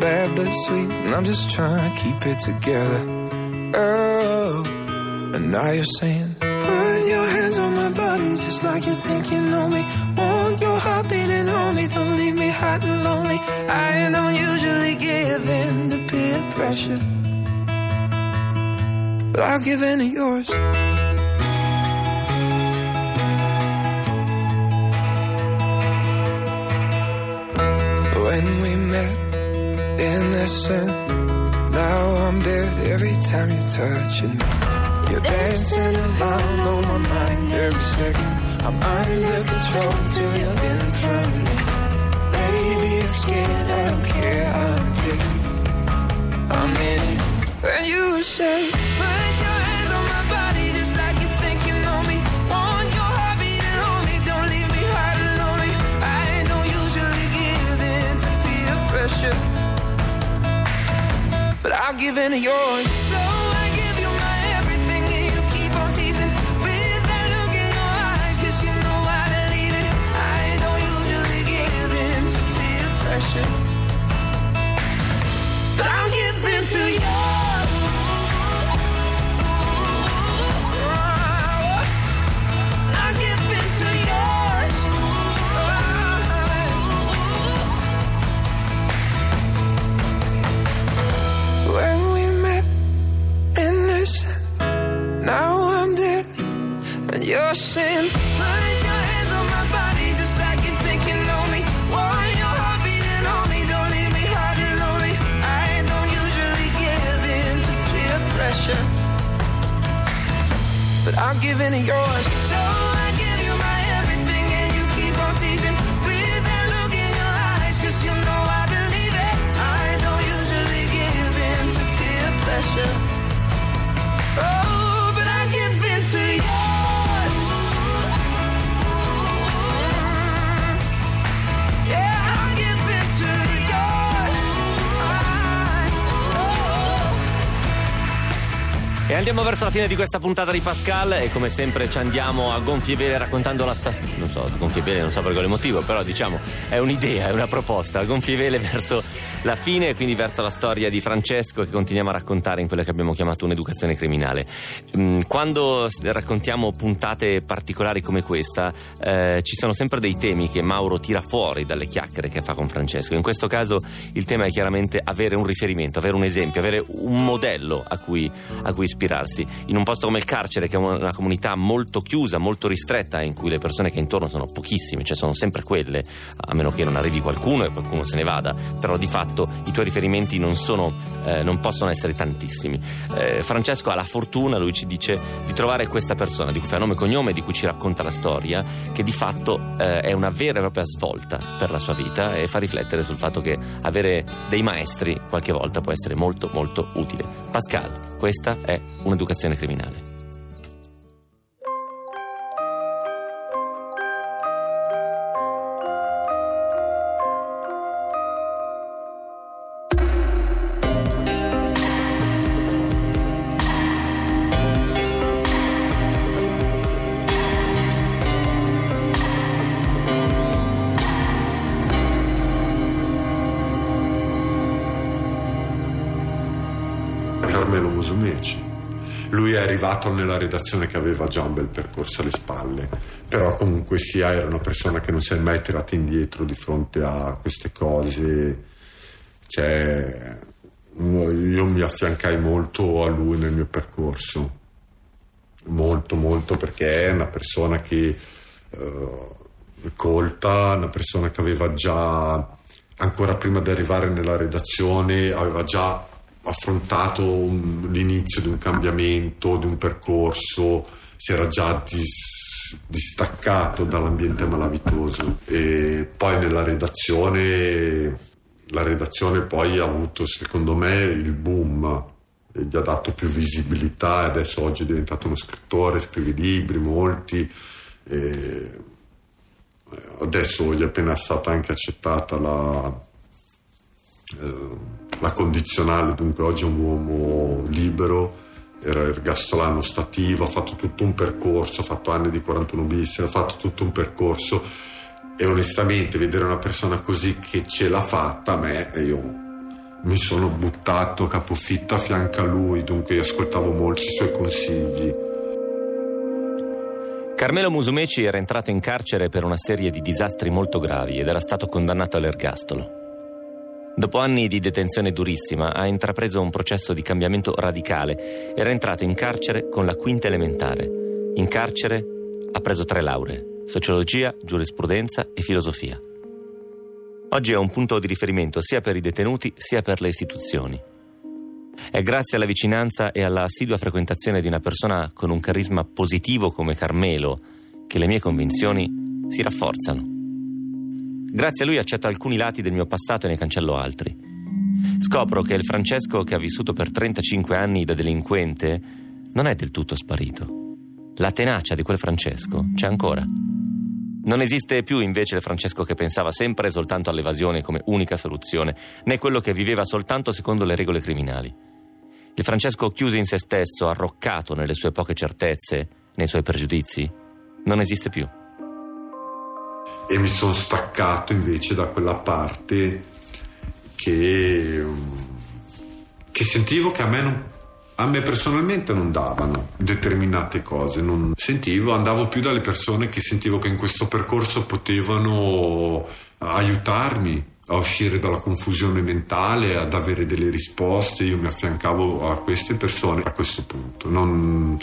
bad but sweet, and I'm just trying to keep it together. Oh, and now you're saying, Put your hands on my body just like you think you know me. Want your heart beating me don't leave me hot and lonely. I don't usually give in to peer pressure, but I'll give in to yours.
when we met innocent, now I'm dead every time you touch me. You're dancing around on my mind every second. I'm under control till you're in front of me. Baby, you're scared, I don't care, I'm addicted. I'm in it. When you say, but I'll give in to yours. And you're saying, put your hands on my body just like you think you know me. Want your heart beating on me, don't leave me hard and lonely. I don't usually give in to peer pressure but I'll give in to yours. So I give you my everything, and you keep on teasing with that look in your eyes, 'cause you know I believe it. I don't usually give in to peer pressure.
E andiamo verso la fine di questa puntata di Pascal e come sempre ci andiamo a gonfie vele raccontando la storia. Non so, gonfie vele non so per quale motivo, però diciamo è un'idea, è una proposta. A gonfie vele verso la fine quindi verso la storia di Francesco che continuiamo a raccontare in quella che abbiamo chiamato un'educazione criminale. Mm, Quando raccontiamo puntate particolari come questa, eh, ci sono sempre dei temi che Mauro tira fuori dalle chiacchiere che fa con Francesco. In questo caso il tema è chiaramente avere un riferimento, avere un esempio, avere un modello a cui, a cui ispirarsi. In un posto come il carcere, che è una comunità molto chiusa, molto ristretta, in cui le persone che intorno sono pochissime, cioè sono sempre quelle, a meno che non arrivi qualcuno e qualcuno se ne vada, però di fatto i tuoi riferimenti non, sono, eh, non possono essere tantissimi. Eh, Francesco ha la fortuna, lui ci dice, di trovare questa persona di cui fa nome e cognome, di cui ci racconta la storia, che di fatto eh, è una vera e propria svolta per la sua vita e fa riflettere sul fatto che avere dei maestri qualche volta può essere molto molto utile. Pascal, questa è un'educazione criminale.
Carmelo Musumeci. Lui è arrivato nella redazione che aveva già un bel percorso alle spalle, però comunque sia era una persona che non si è mai tirata indietro di fronte a queste cose. Cioè, io mi affiancai molto a lui nel mio percorso, molto molto perché è una persona che eh, colta, una persona che aveva già, ancora prima di arrivare nella redazione, aveva già affrontato l'inizio di un cambiamento, di un percorso, si era già dis- distaccato dall'ambiente malavitoso. E poi nella redazione la redazione poi ha avuto secondo me il boom gli ha dato più visibilità adesso oggi è diventato uno scrittore, scrive libri, molti adesso gli è appena stata anche accettata la, la condizionale, dunque oggi è un uomo libero, era ergastolano stativo, ha fatto tutto un percorso, ha fatto anni di 41 bis, ha fatto tutto un percorso e onestamente vedere una persona così che ce l'ha fatta a me io mi sono buttato capofitto a fianco a lui, dunque io ascoltavo molti suoi consigli.
Carmelo Musumeci era entrato in carcere per una serie di disastri molto gravi ed era stato condannato all'ergastolo. Dopo anni di detenzione durissima ha intrapreso un processo di cambiamento radicale. Era entrato in carcere con la quinta elementare. In carcere ha preso tre lauree, sociologia, giurisprudenza e filosofia. Oggi è un punto di riferimento sia per i detenuti sia per le istituzioni. È grazie alla vicinanza e alla assidua frequentazione di una persona con un carisma positivo come Carmelo che le mie convinzioni si rafforzano. Grazie a lui accetto alcuni lati del mio passato e ne cancello altri. Scopro che il Francesco che ha vissuto per 35 anni da delinquente non è del tutto sparito. La tenacia di quel Francesco c'è ancora. Non esiste più invece il Francesco che pensava sempre soltanto all'evasione come unica soluzione, né quello che viveva soltanto secondo le regole criminali. Il Francesco chiuso in se stesso, arroccato nelle sue poche certezze, nei suoi pregiudizi, non esiste più.
E mi sono staccato invece da quella parte che, che sentivo che a me, non, a me personalmente non davano determinate cose. Non sentivo, andavo più dalle persone che sentivo che in questo percorso potevano aiutarmi a uscire dalla confusione mentale, ad avere delle risposte. Io mi affiancavo a queste persone a questo punto. Non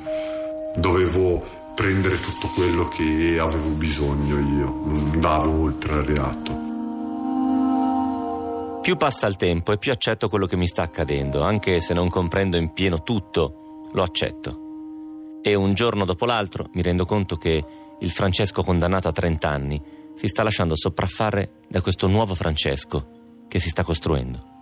dovevo prendere tutto quello che avevo bisogno io, non andavo oltre al reato.
Più passa il tempo e più accetto quello che mi sta accadendo, anche se non comprendo in pieno tutto, lo accetto. E un giorno dopo l'altro mi rendo conto che il Francesco condannato a 30 anni si sta lasciando sopraffare da questo nuovo Francesco che si sta costruendo.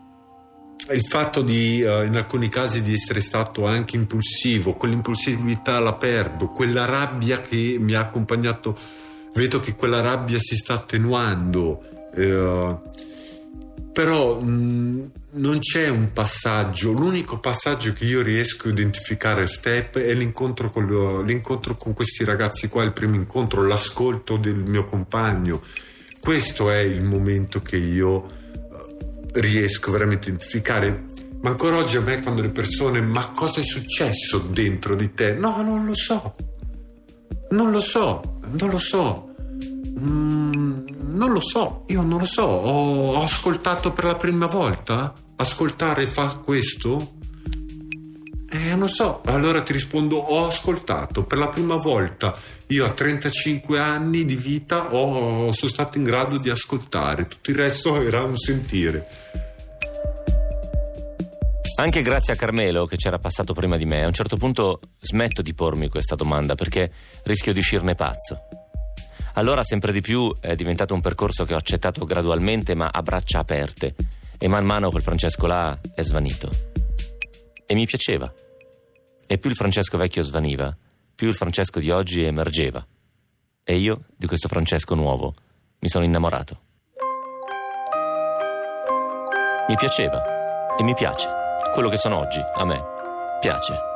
Il fatto di, uh, in alcuni casi, di essere stato anche impulsivo, quell'impulsività la perdo, quella rabbia che mi ha accompagnato, vedo che quella rabbia si sta attenuando. Uh, però mh, non c'è un passaggio, l'unico passaggio che io riesco a identificare a step è l'incontro con, lo, l'incontro con questi ragazzi qua, il primo incontro, l'ascolto del mio compagno. Questo è il momento che io riesco veramente a identificare. Ma ancora oggi a me quando le persone, ma cosa è successo dentro di te? No, non lo so. Non lo so, non lo so. Mm, non lo so, io non lo so. Ho, ho ascoltato per la prima volta? Ascoltare fa questo? Eh, non so, allora ti rispondo, ho ascoltato per la prima volta. Io a 35 anni di vita ho, sono stato in grado di ascoltare, tutto il resto era un sentire.
Anche grazie a Carmelo, che c'era passato prima di me, a un certo punto smetto di pormi questa domanda perché rischio di uscirne pazzo. Allora sempre di più è diventato un percorso che ho accettato gradualmente ma a braccia aperte e man mano quel Francesco là è svanito. E mi piaceva. E più il Francesco vecchio svaniva, più il Francesco di oggi emergeva. E io, di questo Francesco nuovo, mi sono innamorato. Mi piaceva e mi piace. Quello che sono oggi, a me, piace.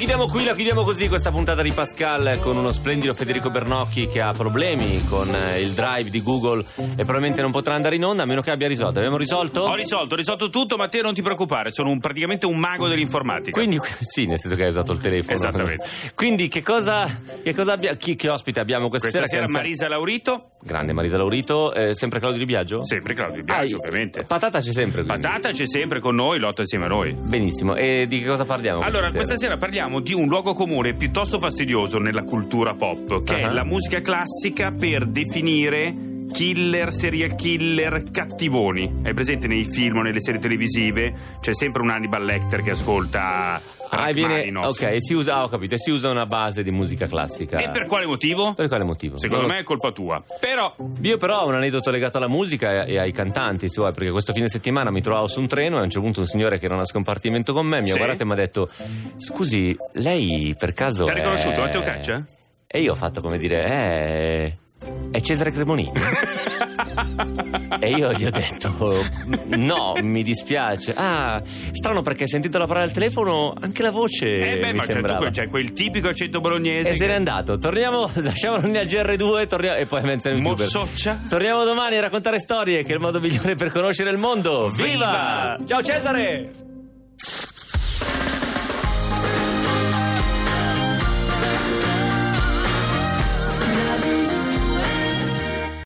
Chiudiamo qui, la chiudiamo così questa puntata di Pascal con uno splendido Federico Bernocchi che ha problemi con eh, il drive di Google e probabilmente non potrà andare in onda a meno che abbia risolto. Abbiamo risolto?
Ho risolto, ho risolto tutto, ma te non ti preoccupare, sono un- praticamente un mago dell'informatica.
Quindi, (laughs) sì, nel senso che hai usato il telefono.
Esattamente.
Quindi, che cosa, che cosa abbia, chi, che ospite abbiamo questa,
Questa sera
Che-
Marisa Laurito,
Grande Marisa Laurito, eh, sempre Claudio Di Biagio?
sempre Claudio Biagio,
Ah,
ovviamente.
Patata c'è sempre. quindi.
Patata c'è sempre con noi, lotta insieme a noi.
Benissimo. E di che cosa parliamo?
Allora,
questa
questa
sera?
sera parliamo di un luogo comune piuttosto fastidioso nella cultura pop, che
Ah.
è la musica classica per definire killer, serial killer, cattivoni. È presente nei film o nelle serie televisive? C'è sempre un Hannibal Lecter che ascolta
Ah, viene, ok, si usa, ho capito, si usa una base di musica classica.
E per quale motivo?
Per quale motivo?
Secondo
Non
me
lo
è colpa tua. Però
Io però ho un aneddoto legato alla musica e e ai cantanti, se vuoi, perché questo fine settimana mi trovavo su un treno e a un certo punto un signore che era un scompartimento con me mi ha
Sì.
guardato e mi ha detto scusi, lei per caso
Ti ha
è...
riconosciuto Matteo Caccia?
E io ho fatto come dire, eh... È Cesare Cremonini? (laughs) e io gli ho detto no, mi dispiace. Ah, strano perché sentito la parola al telefono anche la voce
Eh beh,
mi
ma c'è,
sembrava.
c'è quel tipico accento bolognese.
E se
che-
n'è andato. Torniamo, (laughs) lasciamolo lì al GR2 torniamo, e poi menzione youtuber.
Mossoccia?
Torniamo domani a raccontare storie, che è il modo migliore per conoscere il mondo. Viva!
Viva!
Ciao Cesare!